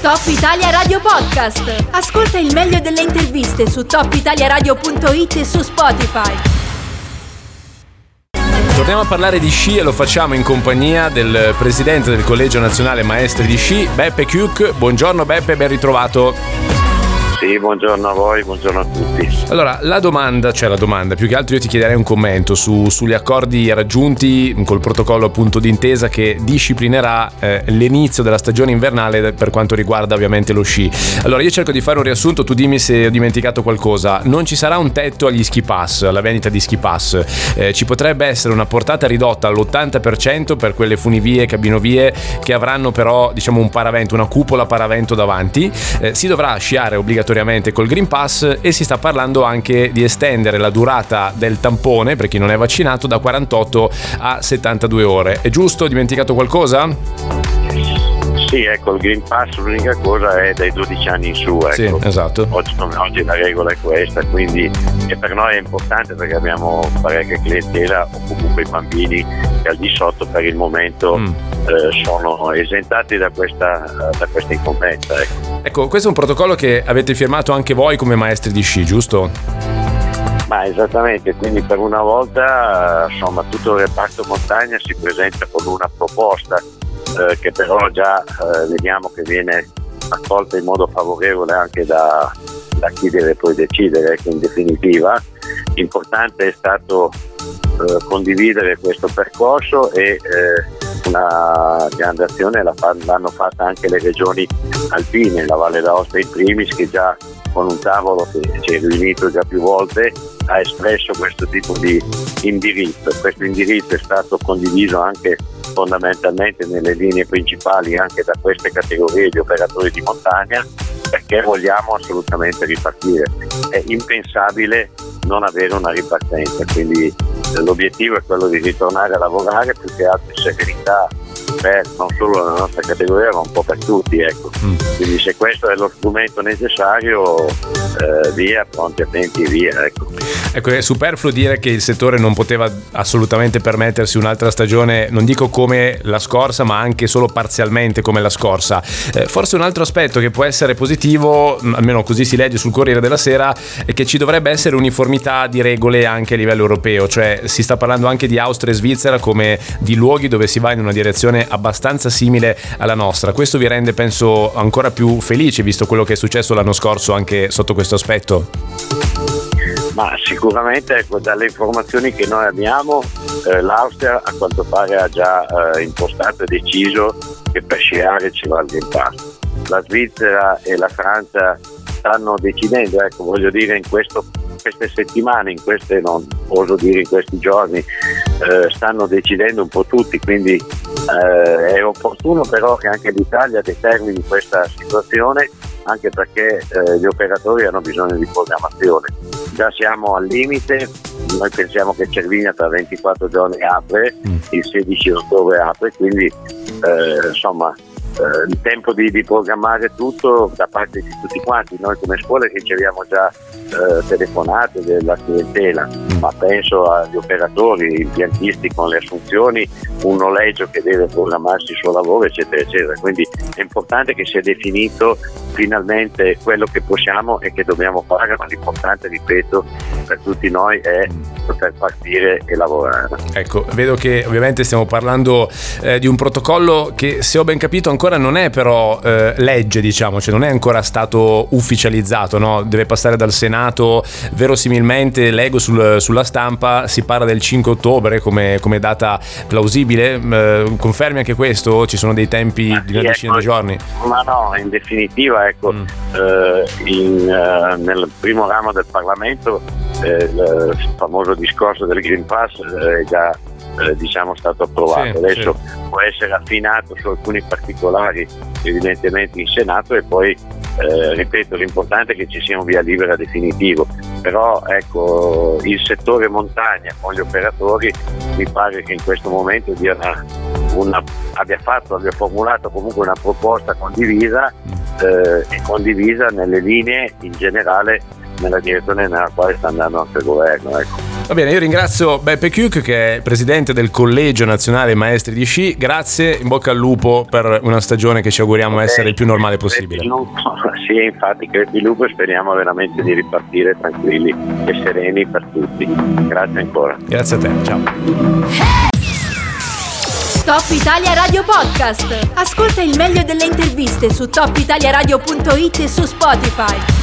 Top Italia Radio Podcast. Ascolta il meglio delle interviste su topitaliaradio.it e su Spotify. Torniamo a parlare di sci e lo facciamo in compagnia del presidente del Collegio Nazionale Maestri di Sci, Beppe Chiuc. Buongiorno Beppe, ben ritrovato. Sì, buongiorno a voi, buongiorno a tutti. Allora, la domanda, cioè la domanda, più che altro io ti chiederei un commento su, sugli accordi raggiunti col protocollo appunto d'intesa che disciplinerà eh, l'inizio della stagione invernale per quanto riguarda ovviamente lo sci. Allora, io cerco di fare un riassunto, tu dimmi se ho dimenticato qualcosa. Non ci sarà un tetto agli ski pass, alla vendita di ski pass. Eh, ci potrebbe essere una portata ridotta all'80% per quelle funivie, cabinovie che avranno però diciamo un paravento, una cupola paravento davanti. Eh, si dovrà sciare obbligatoriamente obbligatoriamente col Green Pass e si sta parlando anche di estendere la durata del tampone per chi non è vaccinato da 48 a 72 ore. È giusto? Ho dimenticato qualcosa? Sì, ecco, il Green Pass l'unica cosa è dai 12 anni in su. Ecco. Sì, esatto. Oggi, oggi, la regola è questa, quindi per noi è importante perché abbiamo parecchia clientela o comunque i bambini che al di sotto per il momento mm. eh, sono esentati da questa, da questa incombenza. Ecco. Ecco, questo è un protocollo che avete firmato anche voi come maestri di sci, giusto? Ma esattamente, quindi per una volta insomma, tutto il reparto montagna si presenta con una proposta eh, che però già eh, vediamo che viene accolta in modo favorevole anche da, da chi deve poi decidere, ecco, in definitiva. Importante è stato eh, condividere questo percorso e eh, una grande azione l'hanno fatta anche le regioni alpine, la Valle d'Aosta in primis, che già con un tavolo che si è riunito già più volte ha espresso questo tipo di indirizzo. Questo indirizzo è stato condiviso anche fondamentalmente nelle linee principali anche da queste categorie di operatori di montagna perché vogliamo assolutamente ripartire. È impensabile non avere una ripartenza, quindi l'obiettivo è quello di ritornare a lavorare più che altro in serenità per non solo la nostra categoria ma un po' per tutti ecco. mm. quindi se questo è lo strumento necessario eh, via, pronti, attenti via ecco. ecco è superfluo dire che il settore non poteva assolutamente permettersi un'altra stagione non dico come la scorsa ma anche solo parzialmente come la scorsa eh, forse un altro aspetto che può essere positivo almeno così si legge sul Corriere della Sera è che ci dovrebbe essere uniformità di regole anche a livello europeo cioè si sta parlando anche di Austria e Svizzera come di luoghi dove si va in una direzione abbastanza simile alla nostra. Questo vi rende, penso, ancora più felici, visto quello che è successo l'anno scorso anche sotto questo aspetto? Ma sicuramente ecco, dalle informazioni che noi abbiamo, eh, l'Austria a quanto pare ha già eh, impostato e deciso che per sciare ci va il Green Pass. La Svizzera e la Francia stanno decidendo, ecco, voglio dire, in questo queste settimane, in queste, non oso dire in questi giorni, eh, stanno decidendo un po' tutti, quindi eh, è opportuno però che anche l'Italia determini questa situazione anche perché eh, gli operatori hanno bisogno di programmazione. Già siamo al limite, noi pensiamo che Cervinia tra 24 giorni apre, mm. il 16 ottobre apre, quindi eh, insomma eh, il tempo di, di, programmare tutto da parte di tutti quanti. Noi come scuole riceviamo già eh, telefonate della clientela, mm. ma penso agli operatori, impiantisti con le assunzioni, un noleggio che deve programmarsi il suo lavoro, eccetera, eccetera. Quindi è importante che sia definito finalmente quello che possiamo e che dobbiamo fare, ma l'importante, ripeto, per tutti noi è poter partire e lavorare. Ecco, vedo che ovviamente stiamo parlando eh, di un protocollo che se ho ben capito ancora non è però eh, legge, diciamo, cioè non è ancora stato ufficializzato, no? deve passare dal Senato, verosimilmente leggo sul, sulla stampa, si parla del 5 ottobre come, come data plausibile, eh, confermi anche questo? Ci sono dei tempi ma di una decina ecco, di giorni? Ma no, in definitiva ecco, mm. Eh, in, eh, nel primo ramo del Parlamento eh, il famoso discorso del Green Pass è già eh, diciamo stato approvato. Sì, Adesso sì. può essere affinato su alcuni particolari evidentemente in Senato e poi eh, ripeto l'importante è che ci sia un via libera definitivo. Però ecco il settore montagna con gli operatori mi pare che in questo momento una, una, abbia fatto, abbia formulato comunque una proposta condivisa eh, e condivisa nelle linee in generale nella direzione nella quale sta andando anche il governo. Ecco. Va bene, io ringrazio Beppe Chiuc che è presidente del Collegio Nazionale Maestri di Sci. Grazie, in bocca al lupo per una stagione che ci auguriamo essere il più normale possibile. Sì, infatti, crepi il lupo e speriamo veramente di ripartire tranquilli e sereni per tutti. Grazie ancora. Grazie a te, ciao. Top Italia Radio Podcast. Ascolta il meglio delle interviste su topitaliaradio.it e su Spotify.